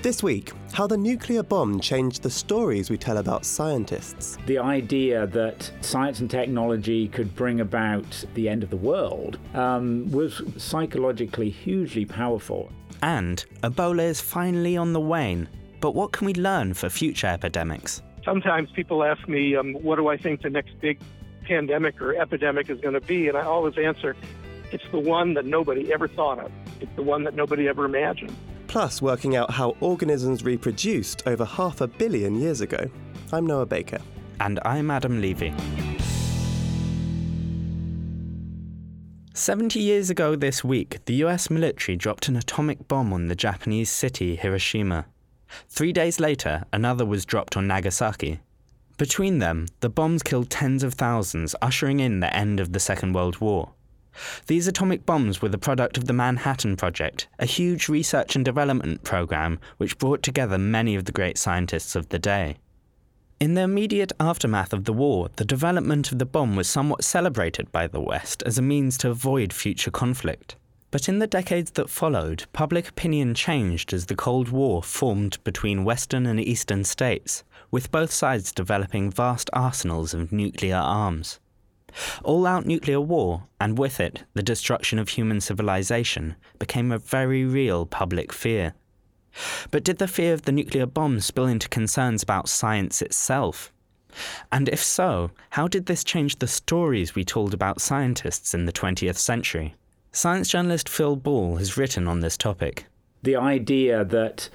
This week, how the nuclear bomb changed the stories we tell about scientists. The idea that science and technology could bring about the end of the world um, was psychologically hugely powerful. And Ebola is finally on the wane. But what can we learn for future epidemics? Sometimes people ask me, um, what do I think the next big pandemic or epidemic is going to be? And I always answer, it's the one that nobody ever thought of. It's the one that nobody ever imagined plus working out how organisms reproduced over half a billion years ago. I'm Noah Baker. And I'm Adam Levy. 70 years ago this week, the US military dropped an atomic bomb on the Japanese city Hiroshima. Three days later, another was dropped on Nagasaki. Between them, the bombs killed tens of thousands, ushering in the end of the Second World War. These atomic bombs were the product of the Manhattan Project, a huge research and development program which brought together many of the great scientists of the day. In the immediate aftermath of the war, the development of the bomb was somewhat celebrated by the West as a means to avoid future conflict. But in the decades that followed, public opinion changed as the Cold War formed between Western and Eastern states, with both sides developing vast arsenals of nuclear arms. All out nuclear war, and with it, the destruction of human civilization, became a very real public fear. But did the fear of the nuclear bomb spill into concerns about science itself? And if so, how did this change the stories we told about scientists in the 20th century? Science journalist Phil Ball has written on this topic. The idea that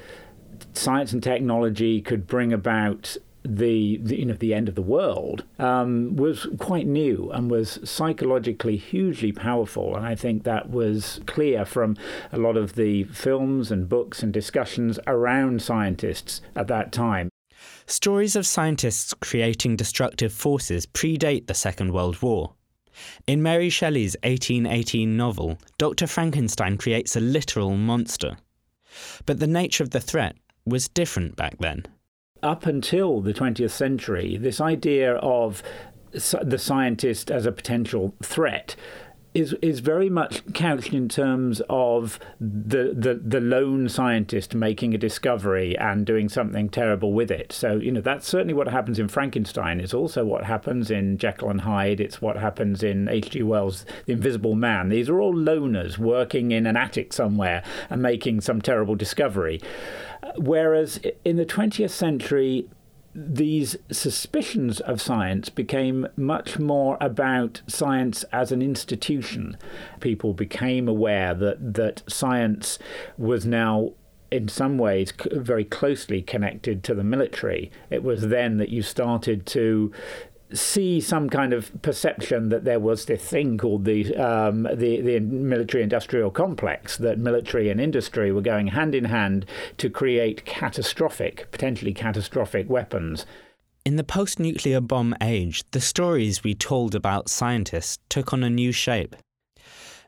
science and technology could bring about the, the, you know the end of the world um, was quite new and was psychologically hugely powerful, and I think that was clear from a lot of the films and books and discussions around scientists at that time. Stories of scientists creating destructive forces predate the Second World War. In Mary Shelley's 1818 novel, Dr. Frankenstein creates a literal monster. But the nature of the threat was different back then up until the 20th century, this idea of the scientist as a potential threat is is very much couched in terms of the, the the lone scientist making a discovery and doing something terrible with it. So you know that's certainly what happens in Frankenstein. It's also what happens in Jekyll and Hyde. It's what happens in H.G. Wells' The Invisible Man. These are all loners working in an attic somewhere and making some terrible discovery. Whereas in the 20th century, these suspicions of science became much more about science as an institution. People became aware that, that science was now in some ways very closely connected to the military. It was then that you started to see some kind of perception that there was this thing called the um, the, the military industrial complex that military and industry were going hand in hand to create catastrophic, potentially catastrophic weapons. In the post nuclear bomb age, the stories we told about scientists took on a new shape.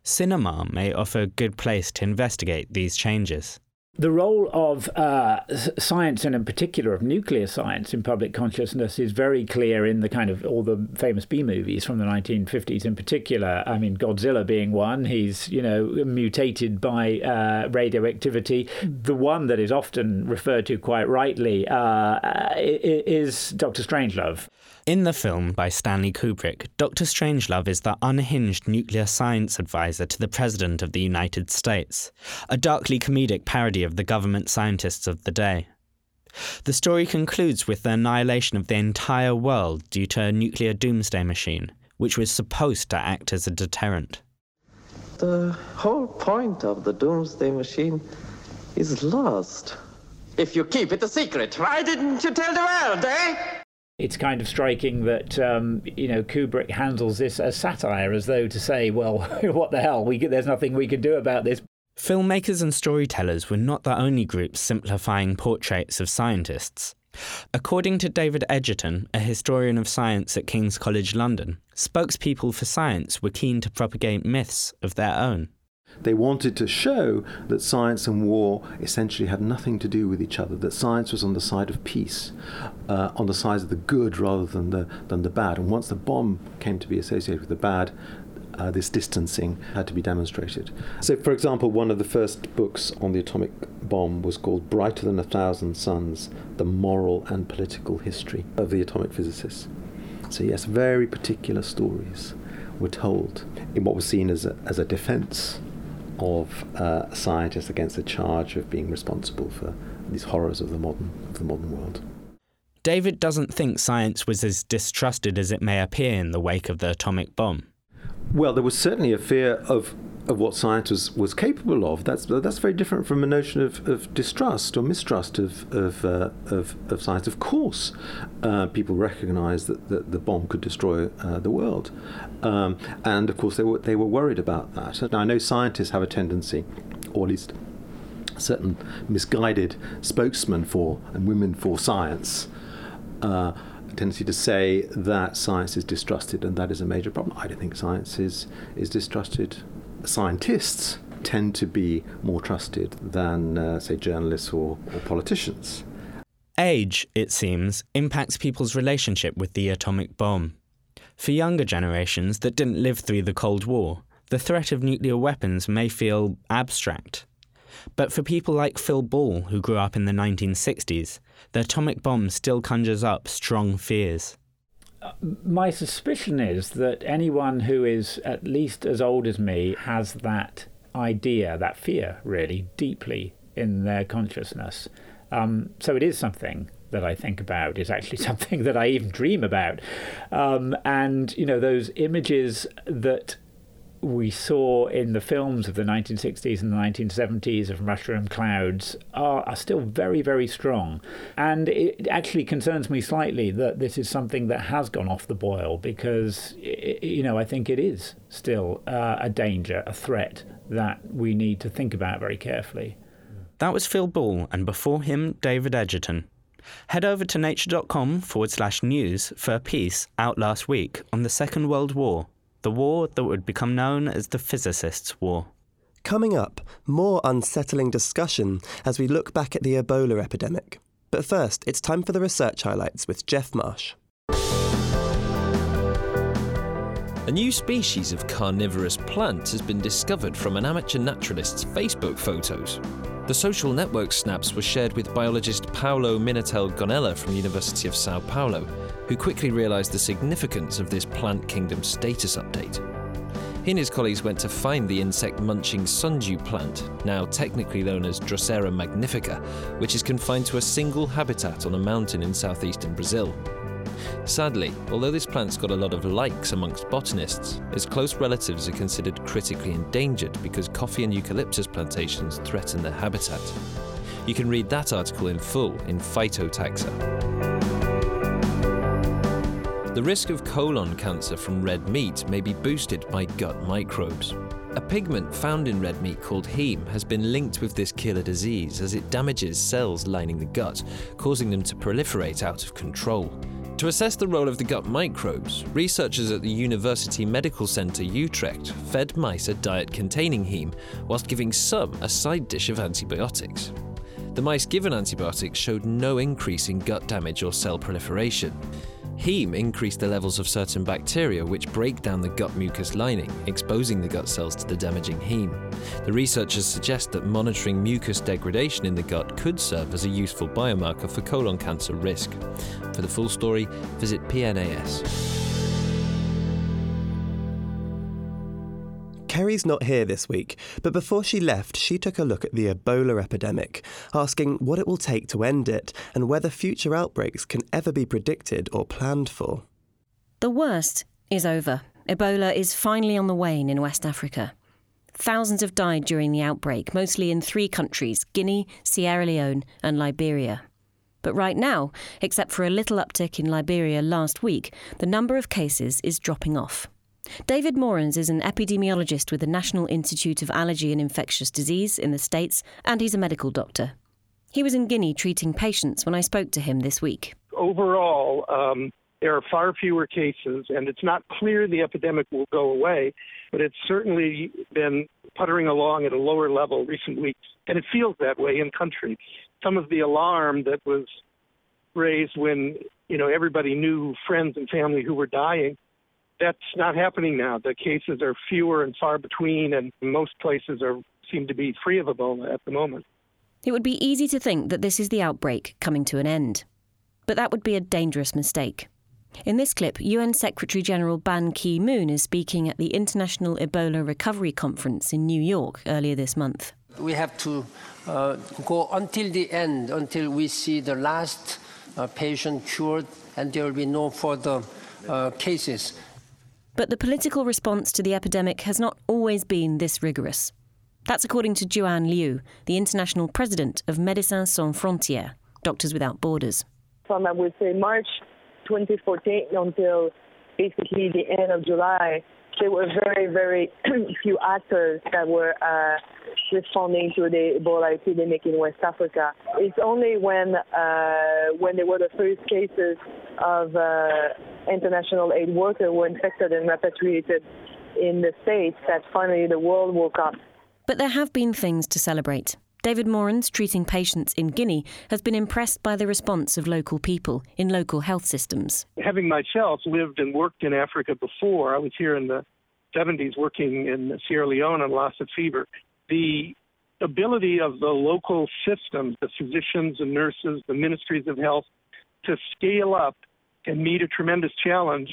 Cinema may offer a good place to investigate these changes. The role of uh, science, and in particular of nuclear science, in public consciousness is very clear in the kind of all the famous B movies from the 1950s. In particular, I mean Godzilla being one. He's you know mutated by uh, radioactivity. The one that is often referred to quite rightly uh, is Doctor Strangelove. In the film by Stanley Kubrick, Dr. Strangelove is the unhinged nuclear science advisor to the President of the United States, a darkly comedic parody of the government scientists of the day. The story concludes with the annihilation of the entire world due to a nuclear doomsday machine, which was supposed to act as a deterrent. The whole point of the doomsday machine is lost. If you keep it a secret, why didn't you tell the world, eh? It's kind of striking that um, you know Kubrick handles this as satire, as though to say, "Well, what the hell? We, there's nothing we can do about this." Filmmakers and storytellers were not the only groups simplifying portraits of scientists. According to David Edgerton, a historian of science at King's College London, spokespeople for science were keen to propagate myths of their own. They wanted to show that science and war essentially had nothing to do with each other, that science was on the side of peace, uh, on the side of the good rather than the, than the bad. And once the bomb came to be associated with the bad, uh, this distancing had to be demonstrated. So, for example, one of the first books on the atomic bomb was called Brighter Than a Thousand Suns The Moral and Political History of the Atomic Physicists. So, yes, very particular stories were told in what was seen as a, as a defense of uh, scientists against the charge of being responsible for these horrors of the modern, of the modern world. David doesn't think science was as distrusted as it may appear in the wake of the atomic bomb. Well, there was certainly a fear of, of what science was, was capable of. That's, that's very different from a notion of, of distrust or mistrust of, of, uh, of, of, science. Of course, uh, people recognized that, that the bomb could destroy uh, the world. Um, and of course, they were, they were worried about that. Now, I know scientists have a tendency, or at least certain misguided spokesmen for and women for science. Tendency to say that science is distrusted, and that is a major problem. I don't think science is, is distrusted. Scientists tend to be more trusted than, uh, say, journalists or, or politicians. Age, it seems, impacts people's relationship with the atomic bomb. For younger generations that didn't live through the Cold War, the threat of nuclear weapons may feel abstract. But for people like Phil Ball, who grew up in the 1960s, the atomic bomb still conjures up strong fears. My suspicion is that anyone who is at least as old as me has that idea, that fear, really, deeply in their consciousness. Um, so it is something that I think about is actually something that I even dream about. Um, and, you know, those images that we saw in the films of the 1960s and the 1970s of mushroom clouds are, are still very, very strong. And it actually concerns me slightly that this is something that has gone off the boil because, you know, I think it is still uh, a danger, a threat that we need to think about very carefully. That was Phil Ball, and before him, David Edgerton. Head over to nature.com forward slash news for a piece out last week on the Second World War the war that would become known as the Physicists' War. Coming up, more unsettling discussion as we look back at the Ebola epidemic. But first, it's time for the research highlights with Geoff Marsh. A new species of carnivorous plant has been discovered from an amateur naturalist's Facebook photos. The social network snaps were shared with biologist Paulo Minatel Gonella from the University of Sao Paulo, who quickly realised the significance of this plant kingdom status update. He and his colleagues went to find the insect munching sundew plant, now technically known as Drosera magnifica, which is confined to a single habitat on a mountain in southeastern Brazil. Sadly, although this plant's got a lot of likes amongst botanists, its close relatives are considered critically endangered because coffee and eucalyptus plantations threaten their habitat. You can read that article in full in Phytotaxa. The risk of colon cancer from red meat may be boosted by gut microbes. A pigment found in red meat called heme has been linked with this killer disease as it damages cells lining the gut, causing them to proliferate out of control. To assess the role of the gut microbes, researchers at the University Medical Centre Utrecht fed mice a diet containing heme, whilst giving some a side dish of antibiotics. The mice given antibiotics showed no increase in gut damage or cell proliferation. Heme increased the levels of certain bacteria which break down the gut mucus lining, exposing the gut cells to the damaging heme. The researchers suggest that monitoring mucus degradation in the gut could serve as a useful biomarker for colon cancer risk. For the full story, visit PNAS. Kerri's not here this week, but before she left, she took a look at the Ebola epidemic, asking what it will take to end it and whether future outbreaks can ever be predicted or planned for. The worst is over. Ebola is finally on the wane in West Africa. Thousands have died during the outbreak, mostly in three countries Guinea, Sierra Leone, and Liberia. But right now, except for a little uptick in Liberia last week, the number of cases is dropping off. David Morens is an epidemiologist with the National Institute of Allergy and Infectious Disease in the States, and he's a medical doctor. He was in Guinea treating patients when I spoke to him this week. Overall, um, there are far fewer cases, and it's not clear the epidemic will go away, but it's certainly been puttering along at a lower level recent weeks, and it feels that way in country. Some of the alarm that was raised when you know everybody knew friends and family who were dying That's not happening now. The cases are fewer and far between, and most places are seem to be free of Ebola at the moment. It would be easy to think that this is the outbreak coming to an end. But that would be a dangerous mistake. In this clip, UN Secretary General Ban Ki moon is speaking at the International Ebola Recovery Conference in New York earlier this month. We have to uh, go until the end, until we see the last uh, patient cured and there will be no further uh, cases. But the political response to the epidemic has not always been this rigorous. That's according to Joanne Liu, the international president of Médecins Sans Frontières, Doctors Without Borders. From, I would say, March 2014 until basically the end of July, there were very, very few actors that were uh, responding to the Ebola epidemic in West Africa. It's only when uh, when there were the first cases of uh, international aid workers were infected and repatriated in the States that finally the world woke up. But there have been things to celebrate. David Morens, treating patients in Guinea, has been impressed by the response of local people in local health systems. Having myself lived and worked in Africa before, I was here in the 70s working in Sierra Leone on Lassa fever. The ability of the local systems, the physicians and nurses, the ministries of health, to scale up and meet a tremendous challenge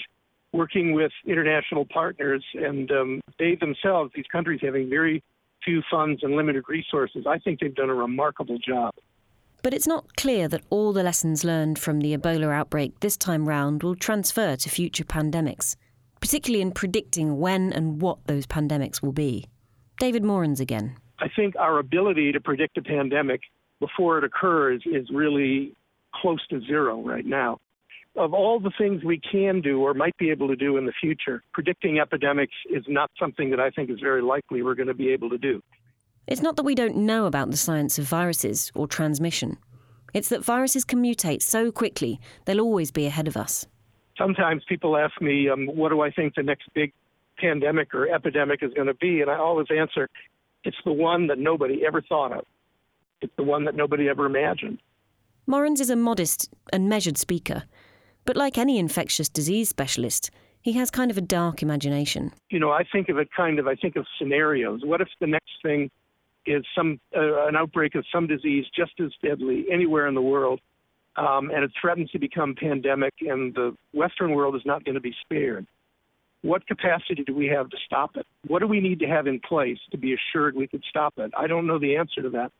working with international partners and um, they themselves, these countries having very few funds and limited resources, I think they've done a remarkable job. But it's not clear that all the lessons learned from the Ebola outbreak this time round will transfer to future pandemics, particularly in predicting when and what those pandemics will be. David Morens again. I think our ability to predict a pandemic before it occurs is really close to zero right now of all the things we can do or might be able to do in the future, predicting epidemics is not something that I think is very likely we're going to be able to do. It's not that we don't know about the science of viruses or transmission. It's that viruses can mutate so quickly, they'll always be ahead of us. Sometimes people ask me, um, what do I think the next big pandemic or epidemic is going to be? And I always answer, it's the one that nobody ever thought of. It's the one that nobody ever imagined. Morens is a modest and measured speaker. But like any infectious disease specialist, he has kind of a dark imagination. You know, I think of it kind of, I think of scenarios. What if the next thing is some uh, an outbreak of some disease just as deadly anywhere in the world, um, and it threatens to become pandemic, and the Western world is not going to be spared? What capacity do we have to stop it? What do we need to have in place to be assured we could stop it? I don't know the answer to that.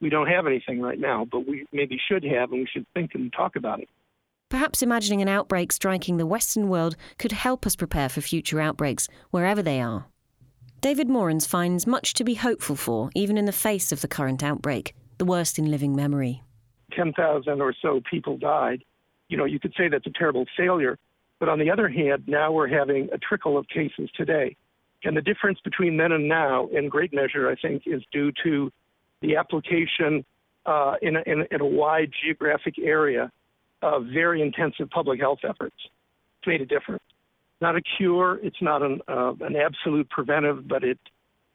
We don't have anything right now, but we maybe should have, and we should think and talk about it. Perhaps imagining an outbreak striking the Western world could help us prepare for future outbreaks, wherever they are. David Morens finds much to be hopeful for, even in the face of the current outbreak, the worst in living memory. 10,000 or so people died. You know, you could say that's a terrible failure. But on the other hand, now we're having a trickle of cases today. And the difference between then and now, in great measure, I think, is due to the application uh, in, a, in, in a wide geographic area uh, very intensive public health efforts. It's made a difference. Not a cure. It's not an, uh, an absolute preventive, but it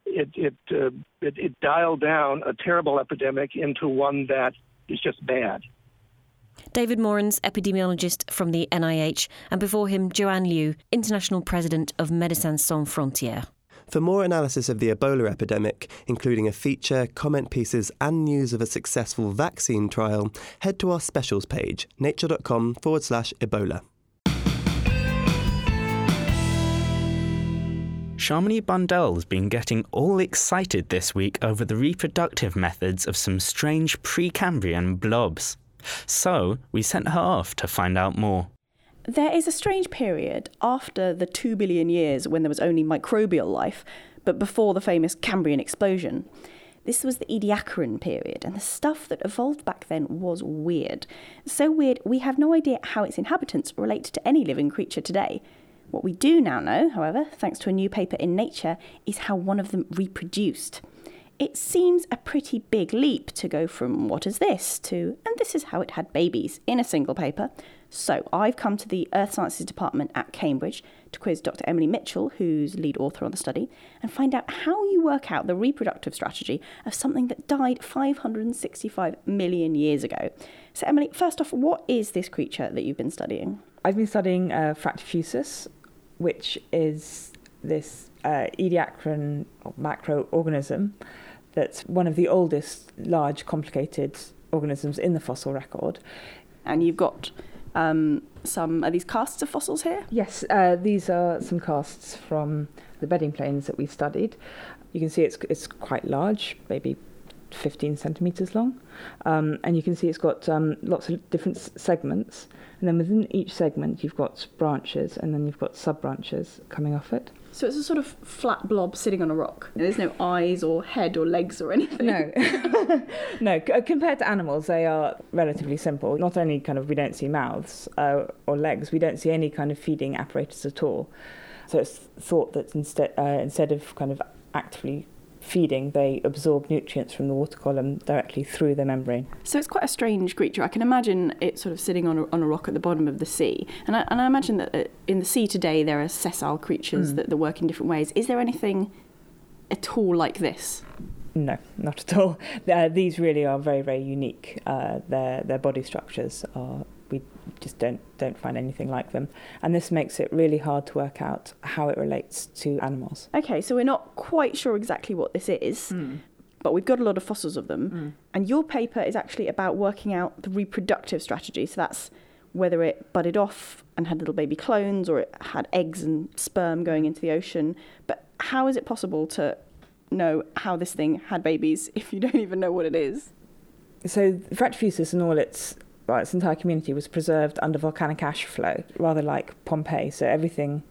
it it, uh, it it dialed down a terrible epidemic into one that is just bad. David Morens, epidemiologist from the NIH, and before him, Joanne Liu, international president of Médecins Sans Frontières. For more analysis of the Ebola epidemic, including a feature, comment pieces, and news of a successful vaccine trial, head to our specials page, nature.com forward slash Ebola. Shamini Bundell's been getting all excited this week over the reproductive methods of some strange Precambrian blobs. So we sent her off to find out more. There is a strange period after the 2 billion years when there was only microbial life, but before the famous Cambrian explosion. This was the Ediacaran period, and the stuff that evolved back then was weird. So weird, we have no idea how its inhabitants relate to any living creature today. What we do now know, however, thanks to a new paper in Nature, is how one of them reproduced. It seems a pretty big leap to go from what is this to, and this is how it had babies, in a single paper, so I've come to the Earth Sciences Department at Cambridge to quiz Dr. Emily Mitchell, who's lead author on the study, and find out how you work out the reproductive strategy of something that died 565 million years ago. So, Emily, first off, what is this creature that you've been studying? I've been studying uh, Fractofusus, which is this uh, Ediacaran macroorganism that's one of the oldest large complicated organisms in the fossil record. And you've got um, some, are these casts of fossils here? Yes, uh, these are some casts from the bedding planes that we've studied. You can see it's, it's quite large, maybe 15 centimetres long. Um, and you can see it's got um, lots of different s- segments. And then within each segment, you've got branches, and then you've got sub branches coming off it. So it's a sort of flat blob sitting on a rock. There's no eyes or head or legs or anything. No, no. uh, Compared to animals, they are relatively simple. Not only kind of we don't see mouths uh, or legs, we don't see any kind of feeding apparatus at all. So it's thought that instead uh, instead of kind of actively feeding, they absorb nutrients from the water column directly through the membrane. So it's quite a strange creature. I can imagine it sort of sitting on a, on a rock at the bottom of the sea. And I, and I imagine that uh, in the sea today there are sessile creatures Mm. that, that work in different ways. Is there anything at all like this? No, not at all. Uh, these really are very, very unique. Uh, their their body structures are we just don't don't find anything like them, and this makes it really hard to work out how it relates to animals. Okay, so we're not quite sure exactly what this is, hmm. but we've got a lot of fossils of them. Hmm. And your paper is actually about working out the reproductive strategy. So that's whether it budded off and had little baby clones or it had eggs and sperm going into the ocean. But how is it possible to know how this thing had babies if you don't even know what it is? So Fractofusus and all its its entire community was preserved under volcanic ash flow, rather like Pompeii. So everything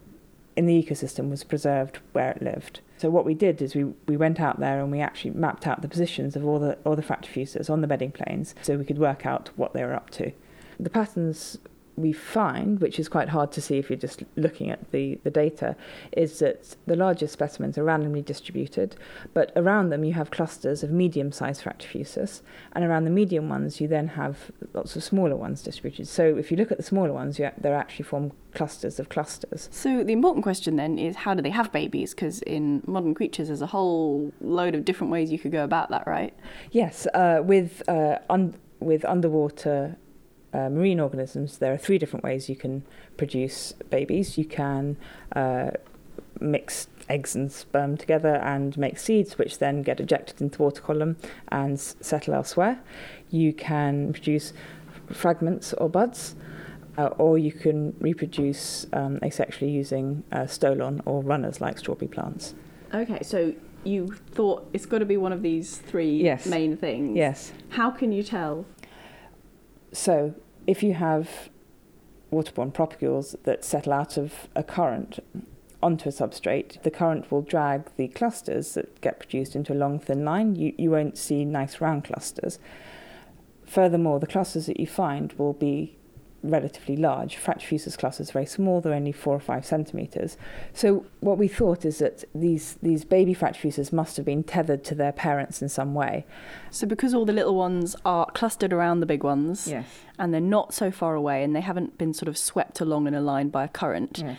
in the ecosystem was preserved where it lived. So what we did is we, we went out there and we actually mapped out the positions of all the all the Fractofusus on the bedding planes, so we could work out what they were up to. The patterns we find, which is quite hard to see if you're just looking at the, the data, is that the largest specimens are randomly distributed, but around them you have clusters of medium sized Fractofusus, and around the medium ones you then have lots of smaller ones distributed. So if you look at the smaller ones, you, they actually form clusters of clusters. So the important question then is how do they have babies? Because in modern creatures, there's a whole load of different ways you could go about that, right? Yes, uh, with uh, un- with underwater uh, marine organisms, there are three different ways you can produce babies. You can uh, mix eggs and sperm together and make seeds, which then get ejected into the water column and s- settle elsewhere. You can produce fragments or buds. Uh, or you can reproduce um, asexually using uh, stolon or runners like strawberry plants. Okay, so you thought it's got to be one of these three Yes. main things. Yes. How can you tell? So, if you have waterborne propagules that settle out of a current onto a substrate, the current will drag the clusters that get produced into a long, thin line. You, you won't see nice round clusters. Furthermore, the clusters that you find will be relatively large. Fractofusus clusters are very small, they're only four or five centimetres. So what we thought is that these, these baby Fractofusus must have been tethered to their parents in some way. So because all the little ones are clustered around the big ones, Yes. and they're not so far away, and they haven't been sort of swept along in a line by a current. Yes.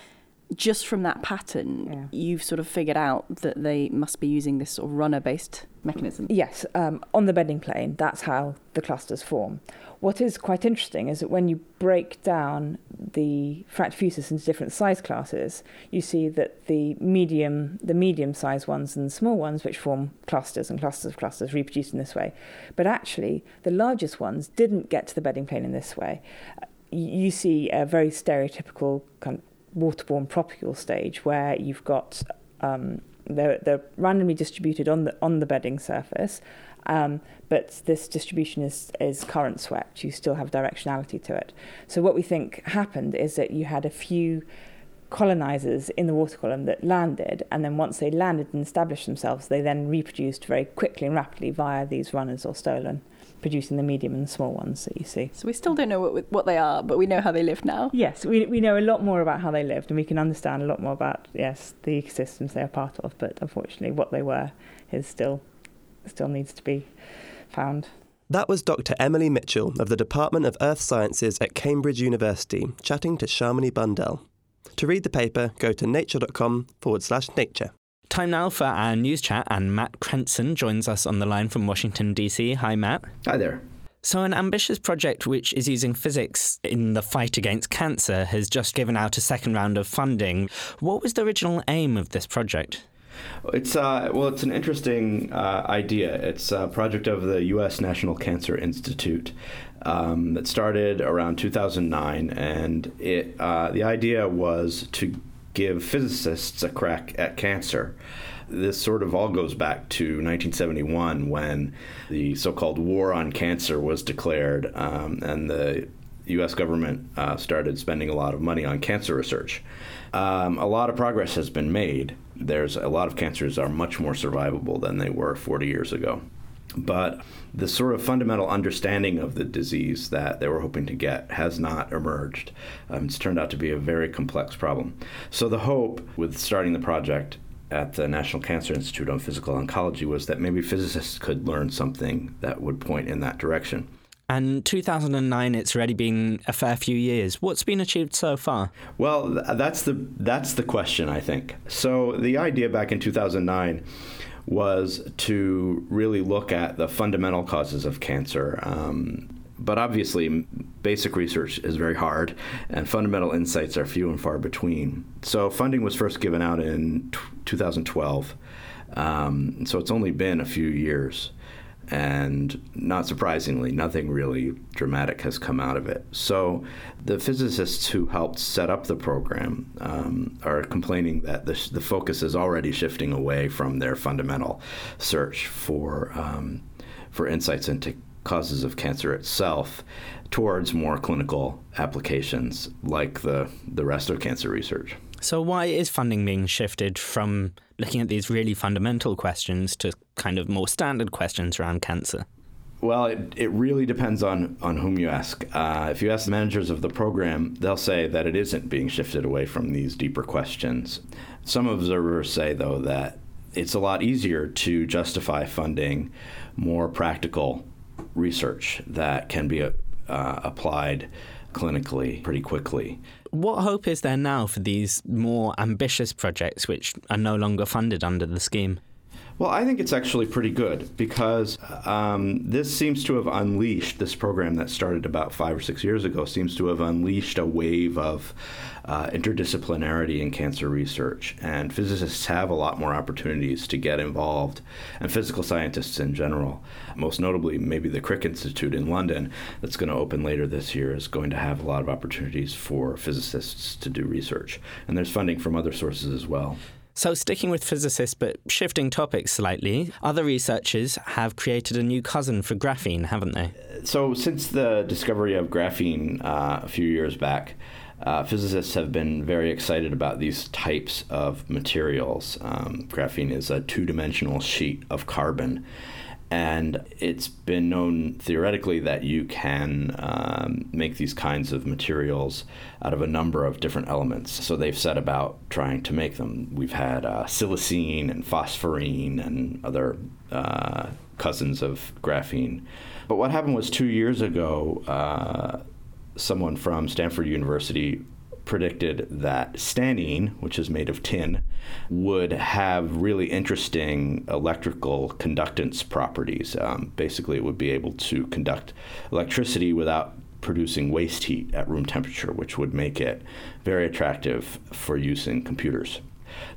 Just from that pattern, you've sort of figured out that they must be using this sort of runner-based mechanism. Yes, um, on the bedding plane, that's how the clusters form. What is quite interesting is that when you break down the Fractofusus into different size classes, you see that the medium, the medium-sized ones and the small ones, which form clusters and clusters of clusters, reproduce in this way. But actually, the largest ones didn't get to the bedding plane in this way. You see a very stereotypical kind of waterborne propagule stage where you've got um, they're, they're randomly distributed on the on the bedding surface, um, but this distribution is is current swept. You still have directionality to it. So what we think happened is that you had a few colonizers in the water column that landed, and then once they landed and established themselves, they then reproduced very quickly and rapidly via these runners or stolon, producing the medium and the small ones that you see. So we still don't know what what they are, but we know how they live now. Yes, we, we know a lot more about how they lived and we can understand a lot more about, yes, the ecosystems they're part of, but unfortunately what they were is still still needs to be found. That was Dr. Emily Mitchell of the Department of Earth Sciences at Cambridge University chatting to Shamini Bundell. To read the paper, go to nature.com forward slash nature. Time now for our news chat, and Matt Crenson joins us on the line from Washington, D.C. Hi, Matt. Hi there. So, an ambitious project which is using physics in the fight against cancer has just given out a second round of funding. What was the original aim of this project? It's uh, well, it's an interesting uh, idea. It's a project of the U.S. National Cancer Institute um, that started around 2009, and it uh, the idea was to give physicists a crack at cancer this sort of all goes back to 1971 when the so called war on cancer was declared um, and the U.S. government uh, started spending a lot of money on cancer research. Um, a lot of progress has been made. There's a lot of cancers are much more survivable than they were 40 years ago. But the sort of fundamental understanding of the disease that they were hoping to get has not emerged. Um, it's turned out to be a very complex problem. So, the hope with starting the project at the National Cancer Institute on Physical Oncology was that maybe physicists could learn something that would point in that direction. And 2009, it's already been a fair few years. What's been achieved so far? Well, that's the that's the question, I think. So the idea back in 2009 was to really look at the fundamental causes of cancer. Um, but obviously, basic research is very hard, and fundamental insights are few and far between. So, funding was first given out in t- 2012. Um, so, it's only been a few years. And not surprisingly, nothing really dramatic has come out of it. So, the physicists who helped set up the program um, are complaining that the, the, focus is already shifting away from their fundamental search for, um, for insights into causes of cancer itself towards more clinical applications like the, the rest of cancer research. So, why is funding being shifted from looking at these really fundamental questions to kind of more standard questions around cancer? Well, it, it really depends on, on whom you ask. Uh, if you ask the managers of the program, they'll say that it isn't being shifted away from these deeper questions. Some observers say, though, that it's a lot easier to justify funding more practical research that can be uh, applied clinically pretty quickly. What hope is there now for these more ambitious projects which are no longer funded under the scheme? Well, I think it's actually pretty good because um, this seems to have unleashed this program that started about five or six years ago, seems to have unleashed a wave of uh, interdisciplinarity in cancer research. And physicists have a lot more opportunities to get involved, and physical scientists in general. Most notably, maybe the Crick Institute in London, that's going to open later this year, is going to have a lot of opportunities for physicists to do research. And there's funding from other sources as well. So, sticking with physicists but shifting topics slightly, other researchers have created a new cousin for graphene, haven't they? So, since the discovery of graphene uh, a few years back, uh, physicists have been very excited about these types of materials. Um, graphene is a two dimensional sheet of carbon. And it's been known theoretically that you can um, make these kinds of materials out of a number of different elements. So they've set about trying to make them. We've had uh, silicene and phosphorene and other uh, cousins of graphene. But what happened was two years ago, uh, someone from Stanford University predicted that stanene, which is made of tin, would have really interesting electrical conductance properties. Um, basically, it would be able to conduct electricity without producing waste heat at room temperature, which would make it very attractive for use in computers.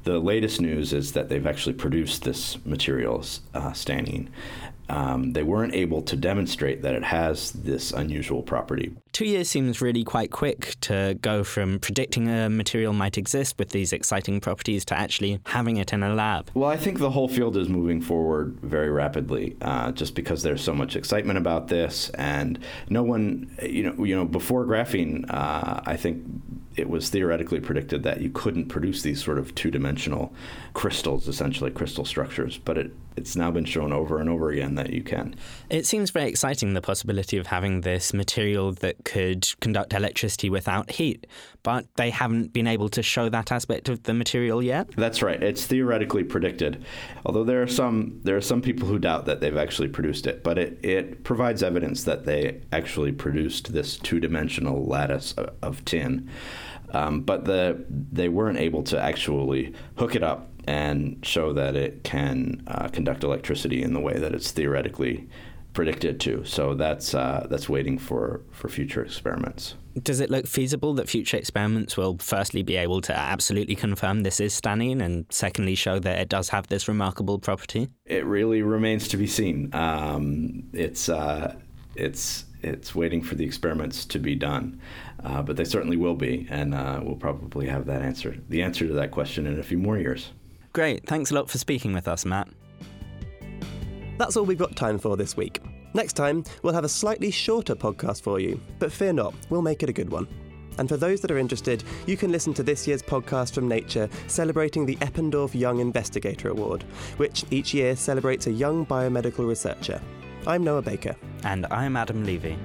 The latest news is that they've actually produced this material, uh, stanene, um, they weren't able to demonstrate that it has this unusual property. Two years seems really quite quick to go from predicting a material might exist with these exciting properties to actually having it in a lab. Well, I think the whole field is moving forward very rapidly, uh, just because there's so much excitement about this, and no one, you know, you know, before graphene, uh, I think it was theoretically predicted that you couldn't produce these sort of two-dimensional crystals, essentially crystal structures, but it, it's now been shown over and over again that you can. It seems very exciting the possibility of having this material that could conduct electricity without heat, but they haven't been able to show that aspect of the material yet. That's right. It's theoretically predicted, although there are some there are some people who doubt that they've actually produced it, but it, it provides evidence that they actually produced this two-dimensional lattice of tin. Um, but the they weren't able to actually hook it up and show that it can uh, conduct electricity in the way that it's theoretically predicted to. So that's uh, that's waiting for for future experiments. Does it look feasible that future experiments will firstly be able to absolutely confirm this is stanene and secondly show that it does have this remarkable property? It really remains to be seen. Um, it's uh, it's it's waiting for the experiments to be done, uh, but they certainly will be, and uh, we'll probably have that answer, the answer to that question, in a few more years. Great, thanks a lot for speaking with us, Matt. That's all we've got time for this week. Next time, we'll have a slightly shorter podcast for you, but fear not, we'll make it a good one. And for those that are interested, you can listen to this year's podcast from Nature celebrating the Eppendorf Young Investigator Award, which each year celebrates a young biomedical researcher. I'm Noah Baker. And I'm Adam Levy.